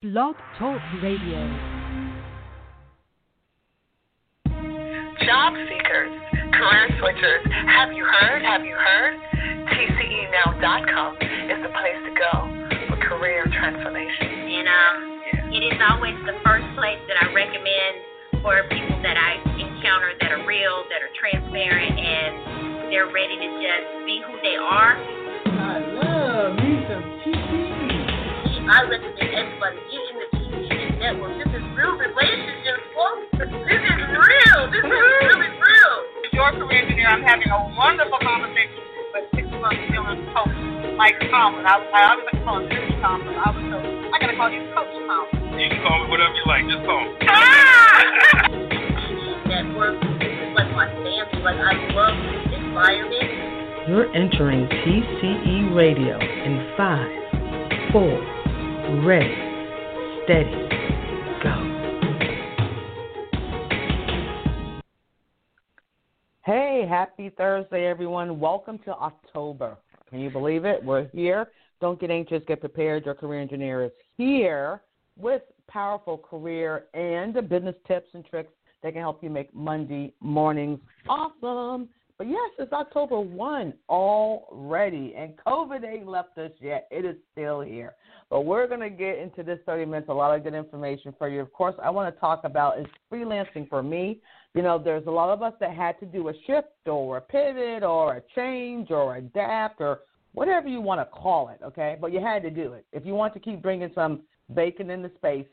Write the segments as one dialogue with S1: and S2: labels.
S1: Blog Talk Radio.
S2: Job seekers, career switchers, have you heard? Have you heard? TCEnow.com is the place to go for career transformation.
S3: And um, it is always the first place that I recommend for people that I encounter that are real, that are transparent, and they're ready to just be who they are.
S4: I love me some TCE.
S3: I recommend everybody get in the TCE network. This is real relationships, folks. This is real. This is really real.
S2: Your career engineer, I'm having a wonderful conversation with six months dealing coach Mike Tomlin. I, I was going to call him Jimmy Tomlin. I was so I got to call you Coach Tomlin.
S5: You can call me whatever you like. Just call me.
S3: TCE network. This is like my family. Like I love this environment.
S1: You're entering TCE Radio in five, four, ready, steady, go. Hey, happy Thursday, everyone. Welcome to October. Can you believe it? We're here. Don't get anxious, get prepared. Your career engineer is here with powerful career and business tips and tricks that can help you make Monday mornings awesome. But yes, it's October 1 already, and COVID ain't left us yet. It is still here. But we're going to get into this 30 minutes, a lot of good information for you. Of course, I want to talk about is freelancing for me. You know, there's a lot of us that had to do a shift or a pivot or a change or adapt or whatever you want to call it, okay? But you had to do it. If you want to keep bringing some bacon into space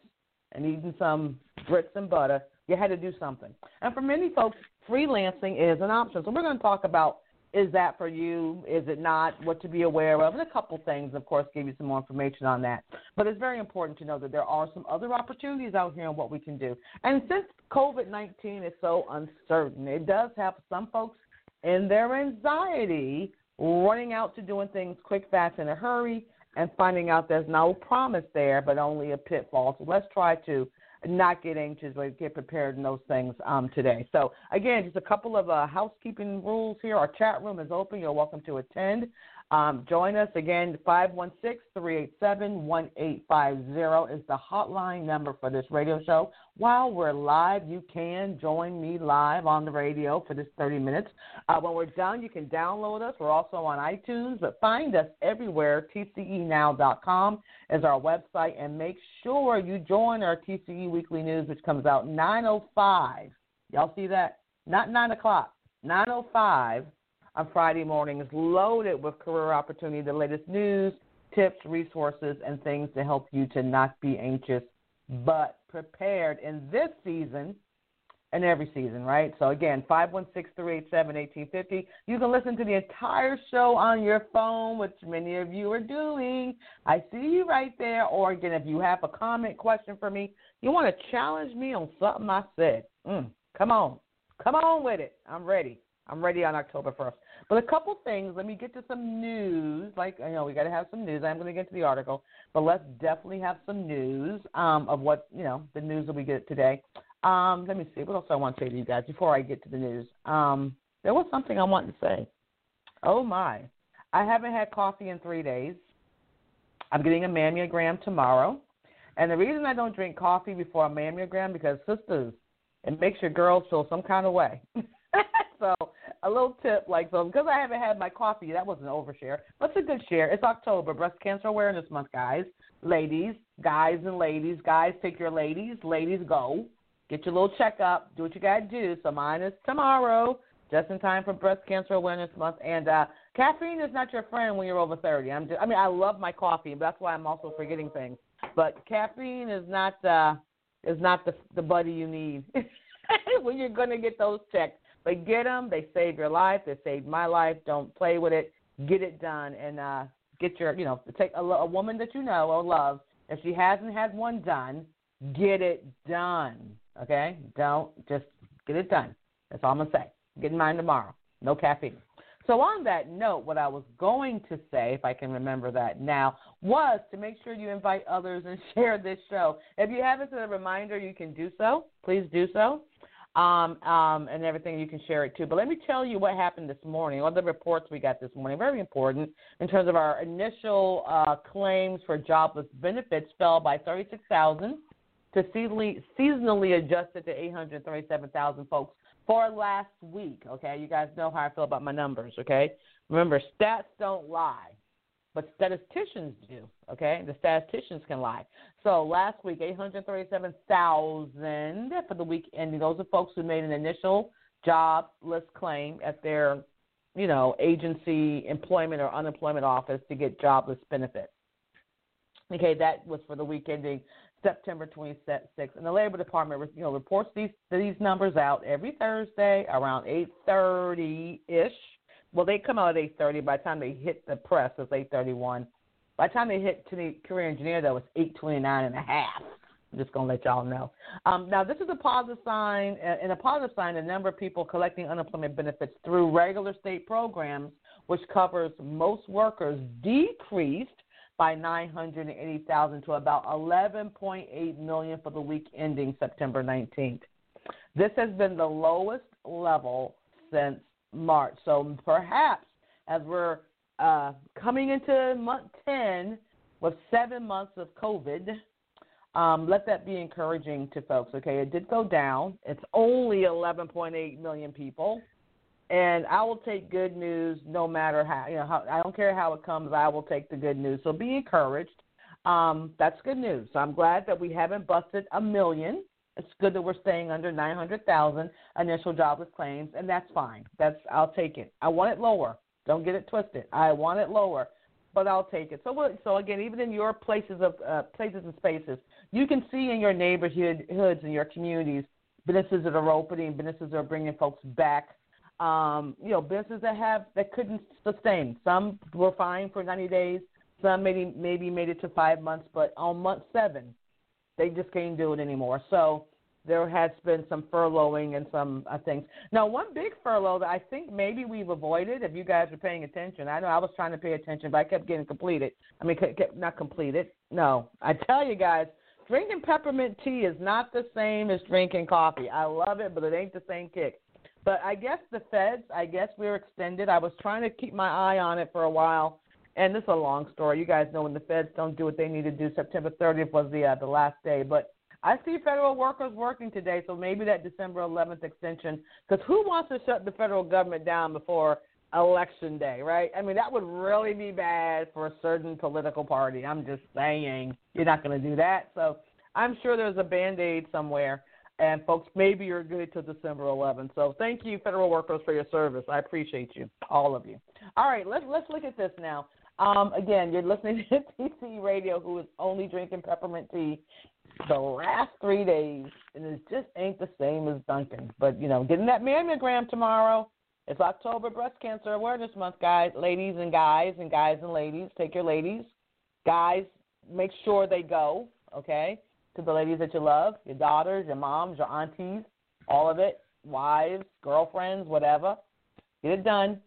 S1: and eating some grits and butter, you had to do something. And for many folks, freelancing is an option. So we're going to talk about is that for you? Is it not? What to be aware of? And a couple things, of course, give you some more information on that. But it's very important to know that there are some other opportunities out here and what we can do. And since COVID 19 is so uncertain, it does have some folks in their anxiety running out to doing things quick, fast, in a hurry and finding out there's no promise there, but only a pitfall. So let's try to not get anxious, but get prepared in those things um, today. So again, just a couple of uh, housekeeping rules here. Our chat room is open. You're welcome to attend. Um, join us again. 516-387-1850 is the hotline number for this radio show. While we're live, you can join me live on the radio for this 30 minutes. Uh, when we're done, you can download us. We're also on iTunes, but find us everywhere. TCEnow.com is our website, and make sure you join our TCE Weekly News, which comes out 9:05. Y'all see that? Not 9 o'clock. 9:05 on Friday mornings, loaded with career opportunity, the latest news, tips, resources, and things to help you to not be anxious but prepared in this season and every season, right? So again, 516-387-1850. You can listen to the entire show on your phone, which many of you are doing. I see you right there. Or again, if you have a comment, question for me, you want to challenge me on something I said, mm, come on. Come on with it. I'm ready. I'm ready on October 1st. But a couple things. Let me get to some news. Like I know we got to have some news. I'm going to get to the article, but let's definitely have some news um, of what you know the news that we get today. Um, let me see what else I want to say to you guys before I get to the news. Um, there was something I wanted to say. Oh my! I haven't had coffee in three days. I'm getting a mammogram tomorrow, and the reason I don't drink coffee before a mammogram because sisters, it makes your girls feel some kind of way. so a little tip like so because I haven't had my coffee, that wasn't an overshare. But it's a good share. It's October, Breast Cancer Awareness Month, guys. Ladies, guys and ladies, guys take your ladies, ladies go. Get your little checkup, do what you gotta do. So mine is tomorrow, just in time for Breast Cancer Awareness Month. And uh caffeine is not your friend when you're over thirty. I'm just, I mean I love my coffee, but that's why I'm also forgetting things. But caffeine is not uh is not the the buddy you need when you're gonna get those checks. But get them. They save your life. They saved my life. Don't play with it. Get it done and uh, get your, you know, take a, a woman that you know or love. If she hasn't had one done, get it done. Okay? Don't just get it done. That's all I'm gonna say. Get mine tomorrow. No caffeine. So on that note, what I was going to say, if I can remember that now, was to make sure you invite others and share this show. If you haven't set a reminder, you can do so. Please do so. Um, um, and everything. You can share it too. But let me tell you what happened this morning. All the reports we got this morning, very important in terms of our initial uh, claims for jobless benefits fell by 36,000 to seasonally, seasonally adjusted to 837,000 folks for last week. Okay, you guys know how I feel about my numbers. Okay, remember stats don't lie but statisticians do. Okay, the statisticians can lie. So last week, 837,000 for the week ending. Those are folks who made an initial jobless claim at their, you know, agency, employment or unemployment office to get jobless benefits. Okay, that was for the week ending September 26th, and the Labor Department, you know, reports these these numbers out every Thursday around 8:30 ish well, they come out at 8:30. By the time they hit the press, it's 8:31. By the time they hit to the career engineer, that was 8:29 and a half. I'm just gonna let y'all know. Um, now, this is a positive sign. In a positive sign, the number of people collecting unemployment benefits through regular state programs, which covers most workers, decreased by 980,000 to about 11.8 million for the week ending September 19th. This has been the lowest level since March. So perhaps as we're uh, coming into month 10 with seven months of COVID, um, let that be encouraging to folks. Okay, it did go down. It's only 11.8 million people, and I will take good news no matter how. You know, how, I don't care how it comes. I will take the good news. So be encouraged. Um, that's good news. So I'm glad that we haven't busted a million. It's good that we're staying under 900,000 initial jobless claims, and that's fine. That's I'll take it. I want it lower. Don't get it twisted. I want it lower, but I'll take it. So, so again, even in your places of uh, places and spaces, you can see in your neighborhoods and your communities businesses that are opening, businesses that are bringing folks back. Um, you know, businesses that have that couldn't sustain. Some were fine for 90 days. Some maybe maybe made it to five months, but on month seven, they just can't do it anymore. So there has been some furloughing and some uh, things. Now, one big furlough that I think maybe we've avoided, if you guys are paying attention. I know I was trying to pay attention, but I kept getting completed. I mean, kept, not completed. No, I tell you guys, drinking peppermint tea is not the same as drinking coffee. I love it, but it ain't the same kick. But I guess the feds, I guess we're extended. I was trying to keep my eye on it for a while and this is a long story. You guys know when the feds don't do what they need to do. September 30th was the uh, the last day, but I see federal workers working today, so maybe that December 11th extension. Because who wants to shut the federal government down before election day, right? I mean, that would really be bad for a certain political party. I'm just saying, you're not going to do that. So I'm sure there's a band aid somewhere. And folks, maybe you're good till December 11th. So thank you, federal workers, for your service. I appreciate you, all of you. All right, let's let's look at this now. Um, again, you're listening to TCE Radio, who is only drinking peppermint tea the last three days, and it just ain't the same as Dunkin'. But you know, getting that mammogram tomorrow. It's October Breast Cancer Awareness Month, guys, ladies and guys, and guys and ladies. Take your ladies, guys. Make sure they go. Okay, to the ladies that you love, your daughters, your moms, your aunties, all of it, wives, girlfriends, whatever. Get it done.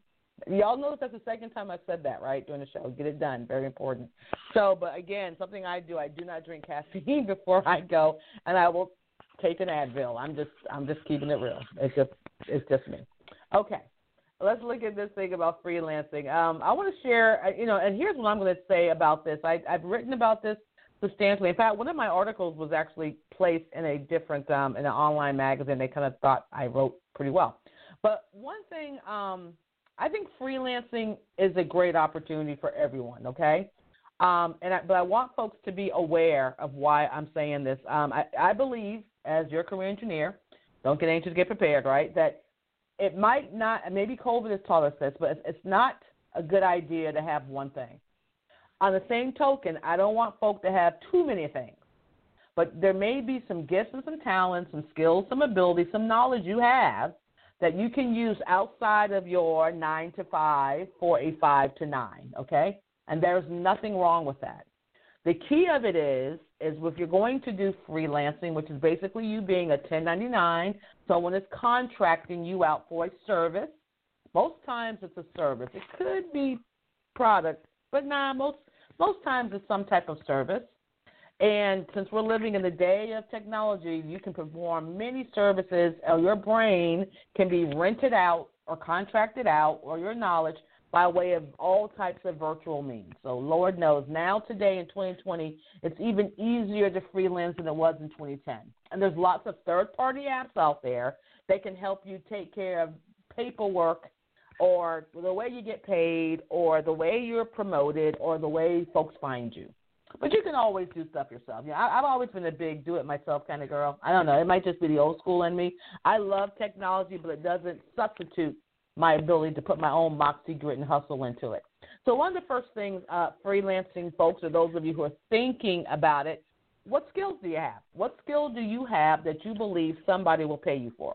S1: Y'all know that's the second time I said that, right, during the show. Get it done. Very important. So, but again, something I do, I do not drink caffeine before I go, and I will take an Advil. I'm just, I'm just keeping it real. It's just, it's just me. Okay, let's look at this thing about freelancing. Um, I want to share, uh, you know, and here's what I'm going to say about this. I, I've written about this substantially. In fact, one of my articles was actually placed in a different, um, in an online magazine. They kind of thought I wrote pretty well. But one thing, um, I think freelancing is a great opportunity for everyone. Okay, um, and I, but I want folks to be aware of why I'm saying this. Um, I, I believe, as your career engineer, don't get anxious, get prepared. Right, that it might not. Maybe COVID has taught us this, but it's, it's not a good idea to have one thing. On the same token, I don't want folk to have too many things. But there may be some gifts and some talents, some skills, some abilities, some knowledge you have that you can use outside of your nine to five for a five to nine, okay? And there's nothing wrong with that. The key of it is, is if you're going to do freelancing, which is basically you being a 1099, someone is contracting you out for a service. Most times it's a service. It could be product, but nah, most most times it's some type of service. And since we're living in the day of technology, you can perform many services, or your brain can be rented out or contracted out, or your knowledge by way of all types of virtual means. So, Lord knows, now today in 2020, it's even easier to freelance than it was in 2010. And there's lots of third party apps out there that can help you take care of paperwork or the way you get paid or the way you're promoted or the way folks find you. But you can always do stuff yourself. Yeah, I, I've always been a big do it myself kind of girl. I don't know. It might just be the old school in me. I love technology, but it doesn't substitute my ability to put my own moxie, grit, and hustle into it. So, one of the first things, uh, freelancing folks, or those of you who are thinking about it, what skills do you have? What skill do you have that you believe somebody will pay you for?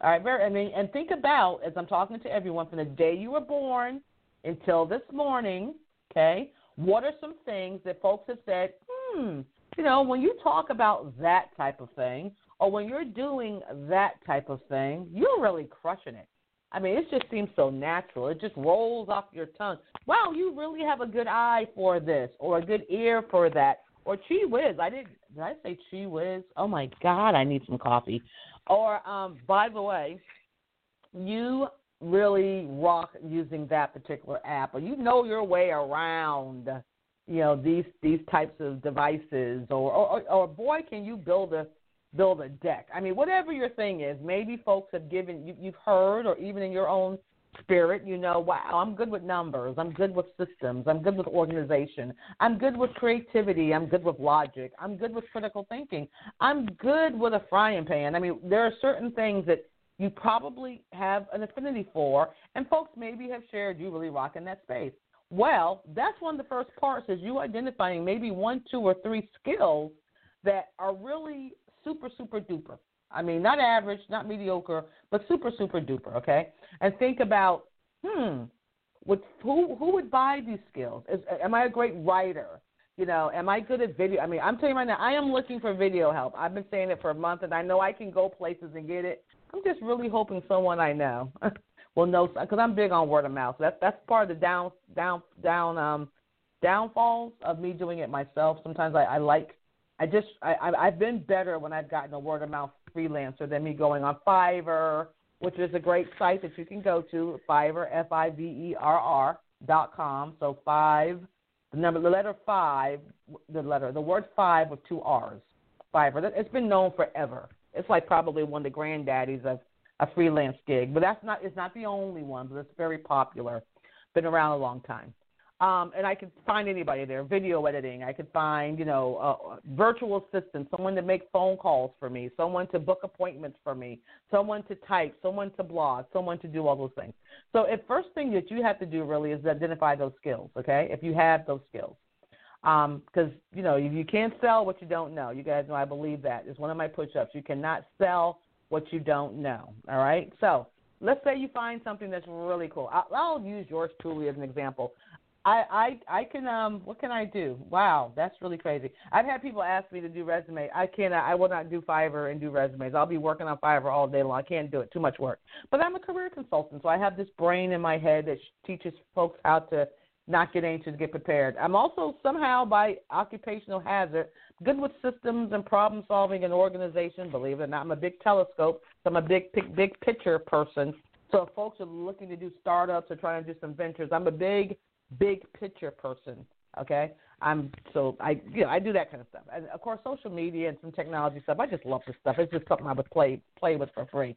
S1: All right, very, I mean, and think about as I'm talking to everyone from the day you were born until this morning. Okay, what are some things that folks have said? Hmm, you know, when you talk about that type of thing, or when you're doing that type of thing, you're really crushing it. I mean, it just seems so natural. It just rolls off your tongue. Wow, you really have a good eye for this, or a good ear for that, or gee whiz. I did. Did I say gee whiz? Oh my God, I need some coffee. Or, um, by the way, you really rock using that particular app, or you know your way around, you know these these types of devices, or or, or boy, can you build a build a deck. I mean, whatever your thing is, maybe folks have given you, you've heard, or even in your own spirit, you know, wow, I'm good with numbers, I'm good with systems, I'm good with organization, I'm good with creativity, I'm good with logic, I'm good with critical thinking, I'm good with a frying pan. I mean, there are certain things that you probably have an affinity for, and folks maybe have shared you really rock in that space. Well, that's one of the first parts is you identifying maybe one, two, or three skills that are really super, super duper. I mean, not average, not mediocre, but super, super duper. Okay, and think about, hmm, would who who would buy these skills? Is, am I a great writer? You know, am I good at video? I mean, I'm telling you right now, I am looking for video help. I've been saying it for a month, and I know I can go places and get it. I'm just really hoping someone I know will know because I'm big on word of mouth. That's that's part of the down down down um downfalls of me doing it myself. Sometimes I, I like I just I, I've been better when I've gotten a word of mouth freelancer than me going on Fiverr, which is a great site that you can go to Fiverr F I V E R R dot com. So five, the number, the letter five, the letter, the word five with two R's. Fiverr. It's been known forever. It's like probably one of the granddaddies of a freelance gig, but that's not. It's not the only one, but it's very popular. Been around a long time. Um, and I could find anybody there. Video editing. I could find, you know, uh, virtual assistant, someone to make phone calls for me, someone to book appointments for me, someone to type, someone to blog, someone to do all those things. So, the first thing that you have to do really is identify those skills. Okay, if you have those skills, because um, you know you can't sell what you don't know. You guys know I believe that is one of my push-ups. You cannot sell what you don't know. All right, so let's say you find something that's really cool. I'll, I'll use yours truly as an example. I, I I can um what can I do? Wow, that's really crazy. I've had people ask me to do resume. I cannot I will not do Fiverr and do resumes. I'll be working on Fiverr all day long. I can't do it. Too much work. But I'm a career consultant, so I have this brain in my head that teaches folks how to not get anxious, get prepared. I'm also somehow by occupational hazard good with systems and problem solving and organization. Believe it or not, I'm a big telescope. So I'm a big big picture person. So if folks are looking to do startups or trying to do some ventures, I'm a big big picture person. Okay, I'm so I you know I do that kind of stuff, and of course social media and some technology stuff. I just love this stuff. It's just something I would play play with for free.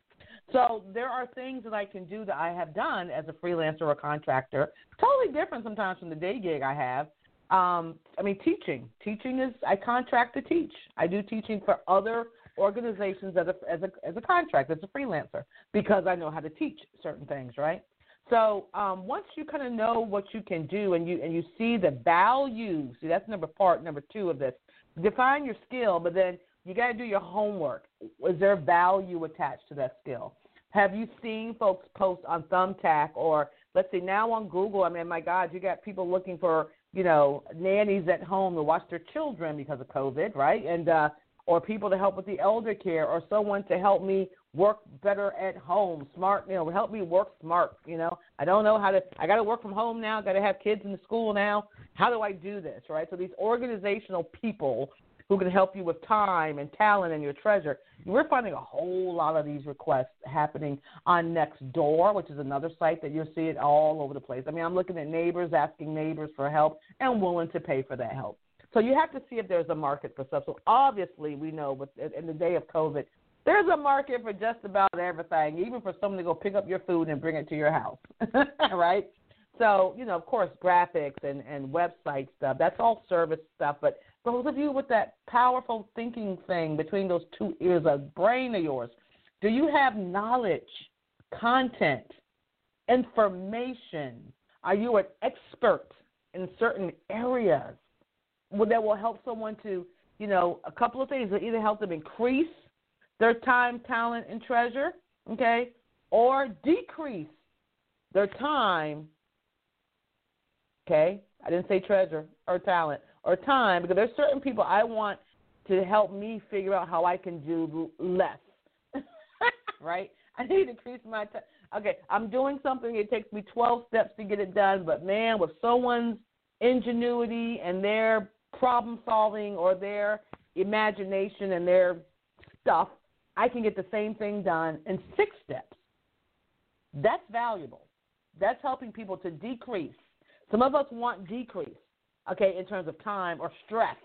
S1: So there are things that I can do that I have done as a freelancer or contractor, totally different sometimes from the day gig I have. Um, I mean, teaching. Teaching is I contract to teach. I do teaching for other organizations as a as a as a contract as a freelancer because I know how to teach certain things, right? So um, once you kind of know what you can do and you and you see the value, see that's number part number two of this. Define your skill, but then you got to do your homework. Is there value attached to that skill? Have you seen folks post on Thumbtack or let's see now on Google? I mean, my God, you got people looking for you know nannies at home to watch their children because of COVID, right? And uh, or people to help with the elder care or someone to help me work better at home, smart, you know, help me work smart, you know. I don't know how to I got to work from home now, got to have kids in the school now. How do I do this, right? So these organizational people who can help you with time and talent and your treasure. We're finding a whole lot of these requests happening on Nextdoor, which is another site that you'll see it all over the place. I mean, I'm looking at neighbors asking neighbors for help and willing to pay for that help. So you have to see if there's a market for stuff. So obviously, we know with in the day of COVID, there's a market for just about everything, even for someone to go pick up your food and bring it to your house, right? So, you know, of course, graphics and, and website stuff, that's all service stuff. But those of you with that powerful thinking thing between those two ears, a brain of yours, do you have knowledge, content, information? Are you an expert in certain areas that will help someone to, you know, a couple of things that either help them increase their time, talent, and treasure, okay, or decrease their time Okay? I didn't say treasure or talent or time because there's certain people I want to help me figure out how I can do less. right? I need to increase my time. Okay, I'm doing something. It takes me 12 steps to get it done, but man, with someone's ingenuity and their problem solving or their imagination and their stuff, I can get the same thing done in six steps. That's valuable. That's helping people to decrease some of us want decrease, okay, in terms of time or stress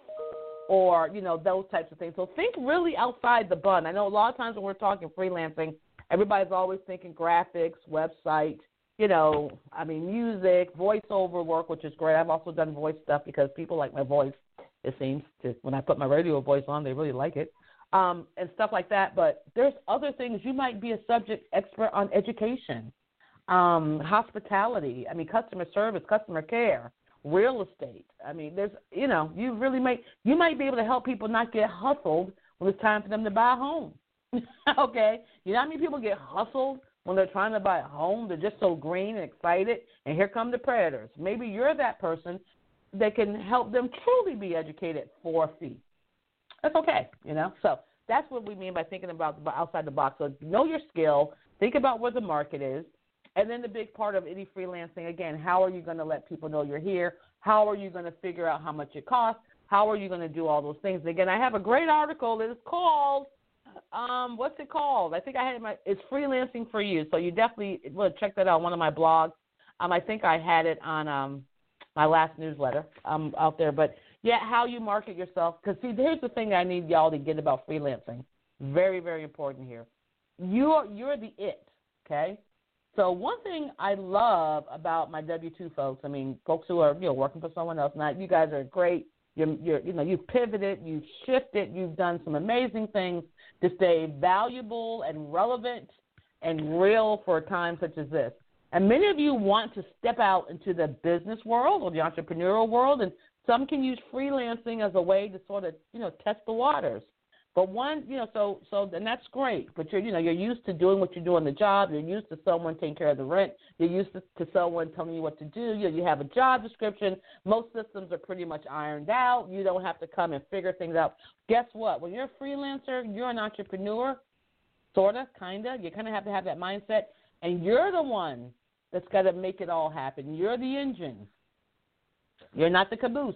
S1: or, you know, those types of things. So think really outside the bun. I know a lot of times when we're talking freelancing, everybody's always thinking graphics, website, you know, I mean, music, voiceover work, which is great. I've also done voice stuff because people like my voice, it seems. To, when I put my radio voice on, they really like it. Um, and stuff like that. But there's other things. You might be a subject expert on education um, hospitality. I mean, customer service, customer care, real estate. I mean, there's you know, you really might you might be able to help people not get hustled when it's time for them to buy a home. okay, you know how many people get hustled when they're trying to buy a home? They're just so green and excited, and here come the predators. Maybe you're that person that can help them truly be educated for a fee. That's okay, you know. So that's what we mean by thinking about outside the box. So know your skill. Think about where the market is and then the big part of any freelancing, again, how are you going to let people know you're here? How are you going to figure out how much it costs? How are you going to do all those things? Again, I have a great article that is called, um, what's it called? I think I had it my, it's freelancing for you. So you definitely well check that out. On one of my blogs. Um, I think I had it on um my last newsletter um out there. But yeah, how you market yourself. Because see, here's the thing I need y'all to get about freelancing. Very very important here. You're you're the it. Okay so one thing I love about my W two folks, I mean, folks who are you know working for someone else. Now you guys are great. You're, you're you know you've pivoted, you've shifted, you've done some amazing things to stay valuable and relevant and real for a time such as this. And many of you want to step out into the business world or the entrepreneurial world, and some can use freelancing as a way to sort of you know test the waters. But one, you know, so so and that's great. But you're you know you're used to doing what you do on the job. You're used to someone taking care of the rent. You're used to, to someone telling you what to do. You know, you have a job description. Most systems are pretty much ironed out. You don't have to come and figure things out. Guess what? When you're a freelancer, you're an entrepreneur, sorta, kinda. You kind of have to have that mindset, and you're the one that's got to make it all happen. You're the engine. You're not the caboose.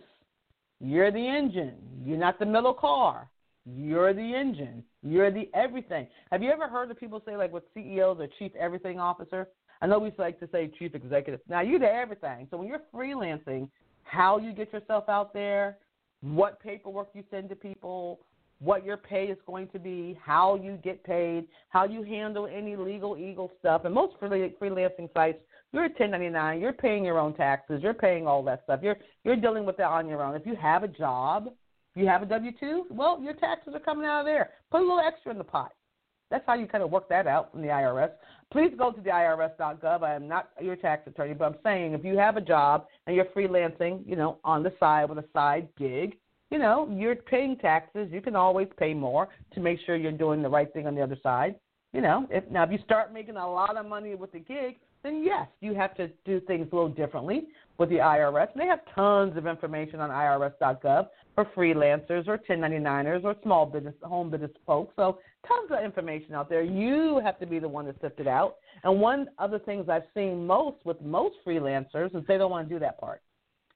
S1: You're the engine. You're not the middle car. You're the engine. You're the everything. Have you ever heard of people say like with CEOs or chief everything officer? I know we like to say chief executive. Now you're the everything. So when you're freelancing, how you get yourself out there, what paperwork you send to people, what your pay is going to be, how you get paid, how you handle any legal eagle stuff. And most freelancing sites, you're a 1099. You're paying your own taxes. You're paying all that stuff. You're you're dealing with that on your own. If you have a job, you have a W two? Well, your taxes are coming out of there. Put a little extra in the pot. That's how you kind of work that out from the IRS. Please go to the IRS.gov. I am not your tax attorney, but I'm saying if you have a job and you're freelancing, you know, on the side with a side gig, you know, you're paying taxes. You can always pay more to make sure you're doing the right thing on the other side. You know, if now if you start making a lot of money with the gig, then yes, you have to do things a little differently with the IRS. And they have tons of information on IRS.gov for freelancers or 1099ers or small business, home business folks. So tons of information out there. You have to be the one to sift it out. And one of the things I've seen most with most freelancers is they don't want to do that part.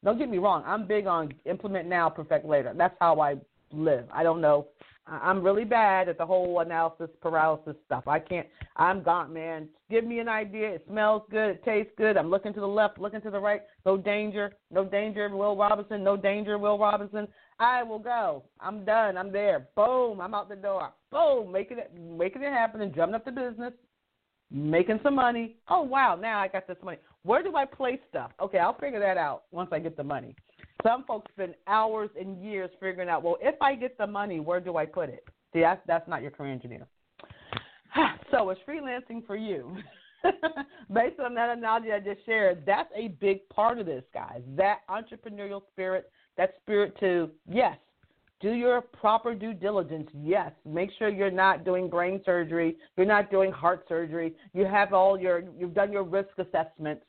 S1: Don't get me wrong. I'm big on implement now, perfect later. That's how I live. I don't know. I'm really bad at the whole analysis paralysis stuff. I can't. I'm gone, man. Give me an idea. It smells good. It tastes good. I'm looking to the left, looking to the right. No danger. No danger, Will Robinson. No danger, Will Robinson. I will go. I'm done. I'm there. Boom. I'm out the door. Boom. Making it, making it happen, and jumping up the business, making some money. Oh wow! Now I got this money. Where do I place stuff? Okay, I'll figure that out once I get the money. Some folks spend hours and years figuring out, well, if I get the money, where do I put it? See, that's that's not your career engineer. so it's freelancing for you. Based on that analogy I just shared, that's a big part of this, guys. That entrepreneurial spirit, that spirit to yes, do your proper due diligence. Yes, make sure you're not doing brain surgery, you're not doing heart surgery. You have all your you've done your risk assessments.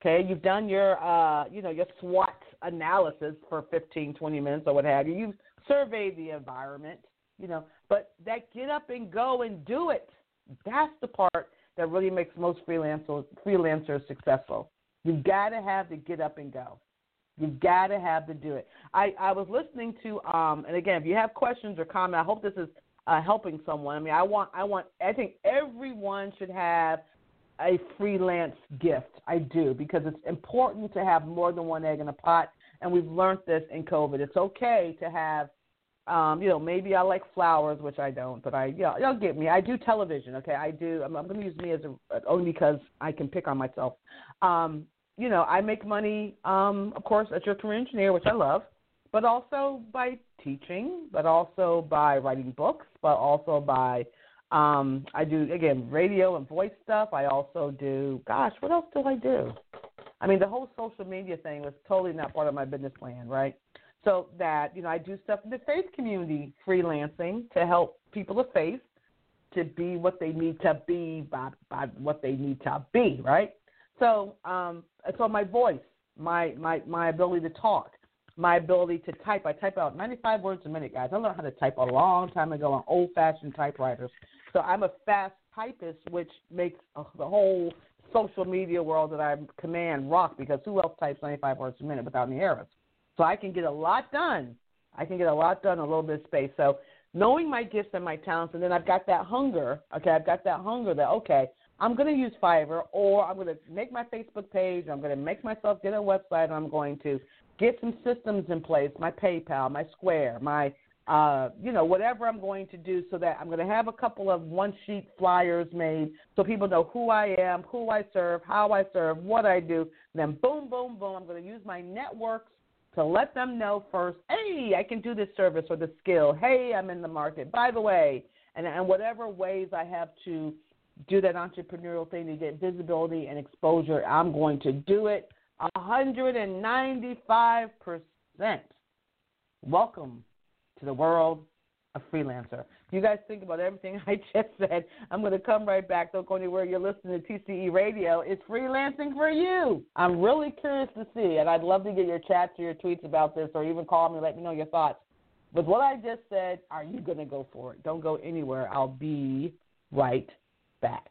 S1: Okay, you've done your uh, you know, your SWOT analysis for 15, 20 minutes or what have you. You've surveyed the environment, you know, but that get up and go and do it. That's the part that really makes most freelancers freelancers successful. You've got to have the get up and go. You've got to have to do it. I, I was listening to, um, and again, if you have questions or comments, I hope this is uh, helping someone. I mean, I want, I want, I think everyone should have a freelance gift. I do because it's important to have more than one egg in a pot, and we've learned this in COVID. It's okay to have, um, you know, maybe I like flowers, which I don't, but I, yeah, y'all get me. I do television. Okay, I do. I'm, I'm going to use me as a only because I can pick on myself. Um, you know, I make money, um, of course, as your career engineer, which I love, but also by teaching, but also by writing books, but also by um, I do again radio and voice stuff. I also do. Gosh, what else do I do? I mean, the whole social media thing was totally not part of my business plan, right? So that you know, I do stuff in the faith community, freelancing to help people of faith to be what they need to be by by what they need to be, right? So, um, so my voice, my my my ability to talk, my ability to type. I type out 95 words a minute, guys. I learned how to type a long time ago on old-fashioned typewriters. So I'm a fast typist, which makes the whole social media world that I command rock because who else types 95 words a minute without any errors? So I can get a lot done. I can get a lot done in a little bit of space. So knowing my gifts and my talents, and then I've got that hunger. Okay, I've got that hunger that okay, I'm going to use Fiverr, or I'm going to make my Facebook page. I'm going to make myself get a website. And I'm going to get some systems in place, my PayPal, my Square, my uh, you know, whatever I'm going to do so that I'm going to have a couple of one sheet flyers made so people know who I am, who I serve, how I serve, what I do. then boom, boom, boom, I'm going to use my networks to let them know first, hey, I can do this service or this skill. Hey, I'm in the market. By the way, and, and whatever ways I have to do that entrepreneurial thing to get visibility and exposure, I'm going to do it 195%. Welcome to the world of freelancer. You guys think about everything I just said. I'm going to come right back. Don't go anywhere. You're listening to TCE Radio. It's freelancing for you. I'm really curious to see, and I'd love to get your chats or your tweets about this, or even call me, let me know your thoughts. With what I just said, are you going to go for it? Don't go anywhere. I'll be right back.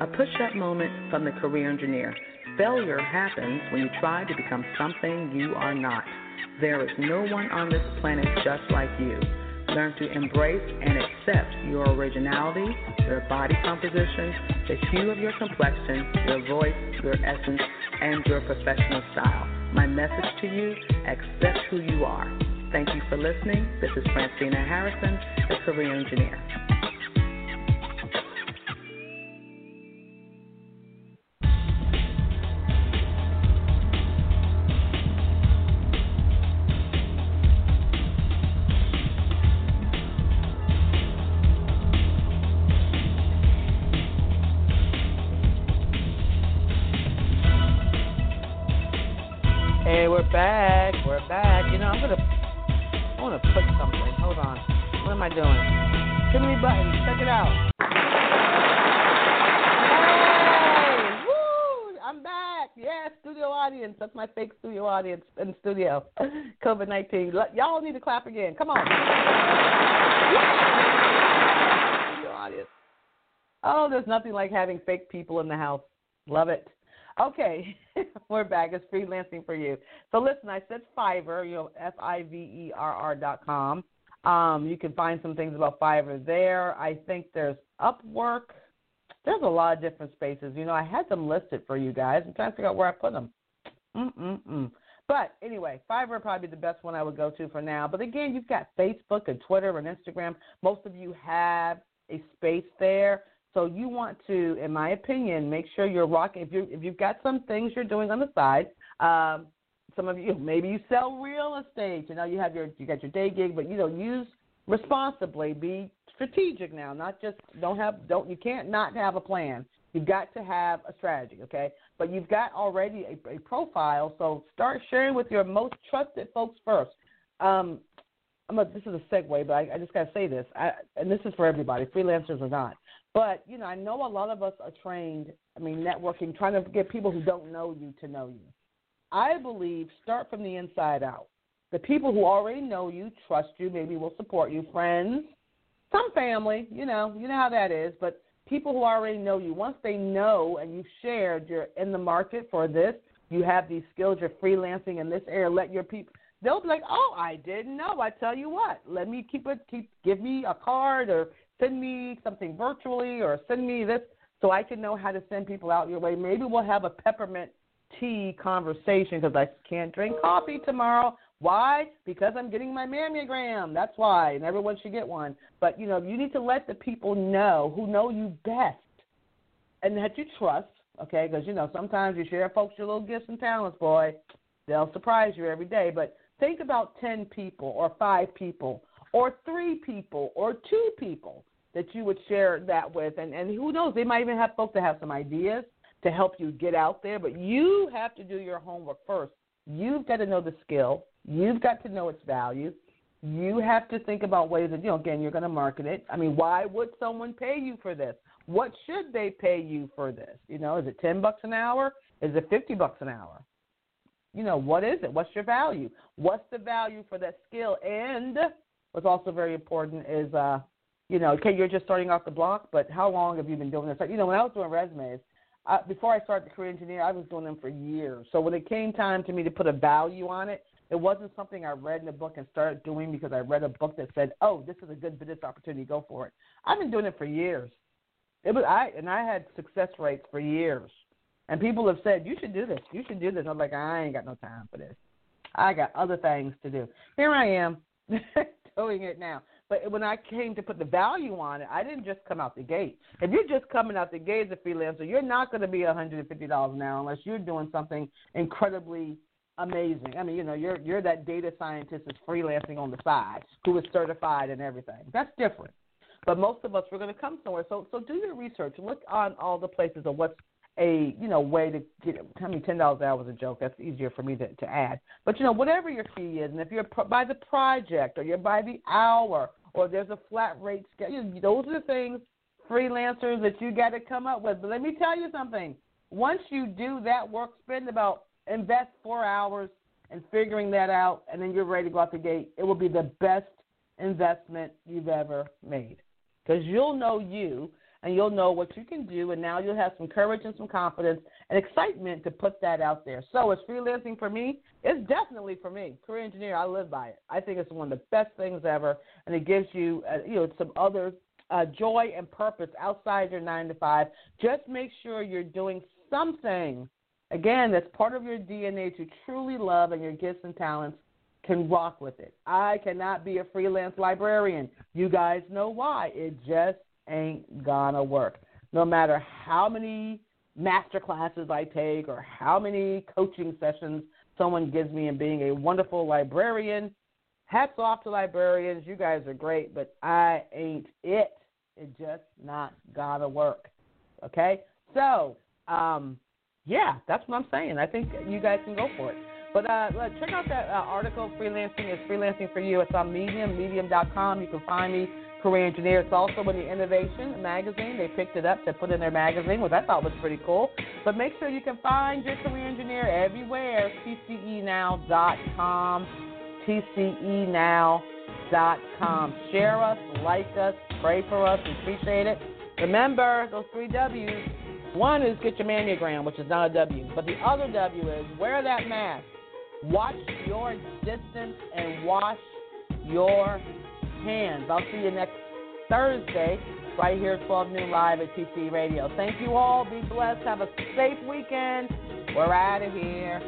S1: A push up moment from the career engineer. Failure happens when you try to become something you are not. There is no one on this planet just like you. Learn to embrace and accept your originality, your body composition, the hue of your complexion, your voice, your essence, and your professional style. My message to you accept who you are. Thank you for listening. This is Francina Harrison, the Career Engineer. Audience in the studio. Audience in studio. COVID 19. Y'all need to clap again. Come on. studio audience. Oh, there's nothing like having fake people in the house. Love it. Okay, we're back. It's freelancing for you. So listen, I said Fiverr, you know, F I V E R R dot com. Um, you can find some things about Fiverr there. I think there's Upwork. There's a lot of different spaces. You know, I had them listed for you guys. I'm trying to figure out where I put them. Mm-mm-mm. But anyway, Fiverr probably the best one I would go to for now. But again, you've got Facebook and Twitter and Instagram. Most of you have a space there. So you want to, in my opinion, make sure you're rocking. If you if you've got some things you're doing on the side, um, some of you maybe you sell real estate. You know, you have your you got your day gig, but you know, use responsibly. Be strategic now, not just don't have don't you can't not have a plan. You've got to have a strategy, okay? But you've got already a, a profile, so start sharing with your most trusted folks first. Um, I'm a, this is a segue, but I, I just got to say this, I, and this is for everybody, freelancers or not. But you know, I know a lot of us are trained. I mean, networking, trying to get people who don't know you to know you. I believe start from the inside out. The people who already know you, trust you, maybe will support you, friends, some family, you know, you know how that is. But people who already know you, once they know and you've shared, you're in the market for this, you have these skills, you're freelancing in this area, let your people they'll be like, "Oh, I didn't know." I tell you what, let me keep it. Keep give me a card or send me something virtually or send me this so I can know how to send people out your way. Maybe we'll have a peppermint tea conversation because I can't drink coffee tomorrow. Why? Because I'm getting my mammogram. That's why, and everyone should get one. But you know, you need to let the people know who know you best and that you trust. Okay, because you know sometimes you share folks your little gifts and talents, boy. They'll surprise you every day. But think about ten people or five people or three people or two people that you would share that with. And, and who knows, they might even have folks that have some ideas to help you get out there, but you have to do your homework first. You've got to know the skill, you've got to know its value. You have to think about ways that, you know, again, you're going to market it. I mean, why would someone pay you for this? What should they pay you for this? You know, is it 10 bucks an hour? Is it 50 bucks an hour? You know, what is it? What's your value? What's the value for that skill? And what's also very important is, uh, you know, okay, you're just starting off the block, but how long have you been doing this? Like, you know, when I was doing resumes, uh, before I started the career engineer, I was doing them for years. So when it came time to me to put a value on it, it wasn't something I read in a book and started doing because I read a book that said, "Oh, this is a good business opportunity, go for it." I've been doing it for years. It was I and I had success rates for years. And people have said, "You should do this. You should do this." I'm like, "I ain't got no time for this. I got other things to do." Here I am doing it now. But when I came to put the value on it, I didn't just come out the gate. If you're just coming out the gate as a freelancer, you're not going to be $150 an hour unless you're doing something incredibly amazing. I mean, you know, you're you're that data scientist that's freelancing on the side who is certified and everything. That's different. But most of us, we're going to come somewhere. So so do your research. Look on all the places of what's a you know way to get. I mean, ten dollars an hour was a joke. That's easier for me to to add. But you know, whatever your fee is, and if you're by the project or you're by the hour or there's a flat rate schedule, those are the things freelancers that you got to come up with. But let me tell you something. Once you do that work, spend about invest four hours in figuring that out, and then you're ready to go out the gate. It will be the best investment you've ever made because you'll know you and you'll know what you can do, and now you'll have some courage and some confidence and excitement to put that out there. So, it's freelancing for me. It's definitely for me. Career engineer, I live by it. I think it's one of the best things ever, and it gives you, uh, you know, some other uh, joy and purpose outside your nine to five. Just make sure you're doing something. Again, that's part of your DNA to truly love and your gifts and talents can rock with it. I cannot be a freelance librarian. You guys know why. It just ain't gonna work. No matter how many master classes I take or how many coaching sessions someone gives me in being a wonderful librarian, hats off to librarians. You guys are great, but I ain't it. It just not gonna work. Okay? So, um, yeah, that's what I'm saying. I think you guys can go for it. But uh, check out that uh, article, Freelancing is Freelancing for You. It's on Medium, medium.com. You can find me career engineer. It's also in the Innovation magazine. They picked it up to put in their magazine, which I thought was pretty cool. But make sure you can find your career engineer everywhere. TCEnow.com. TCEnow.com. Share us, like us, pray for us. We appreciate it. Remember those three W's One is get your mammogram, which is not a W. But the other W is wear that mask. Watch your distance and wash your hands. I'll see you next Thursday right here at 12 noon live at TCE Radio. Thank you all. Be blessed. Have a safe weekend. We're out of here.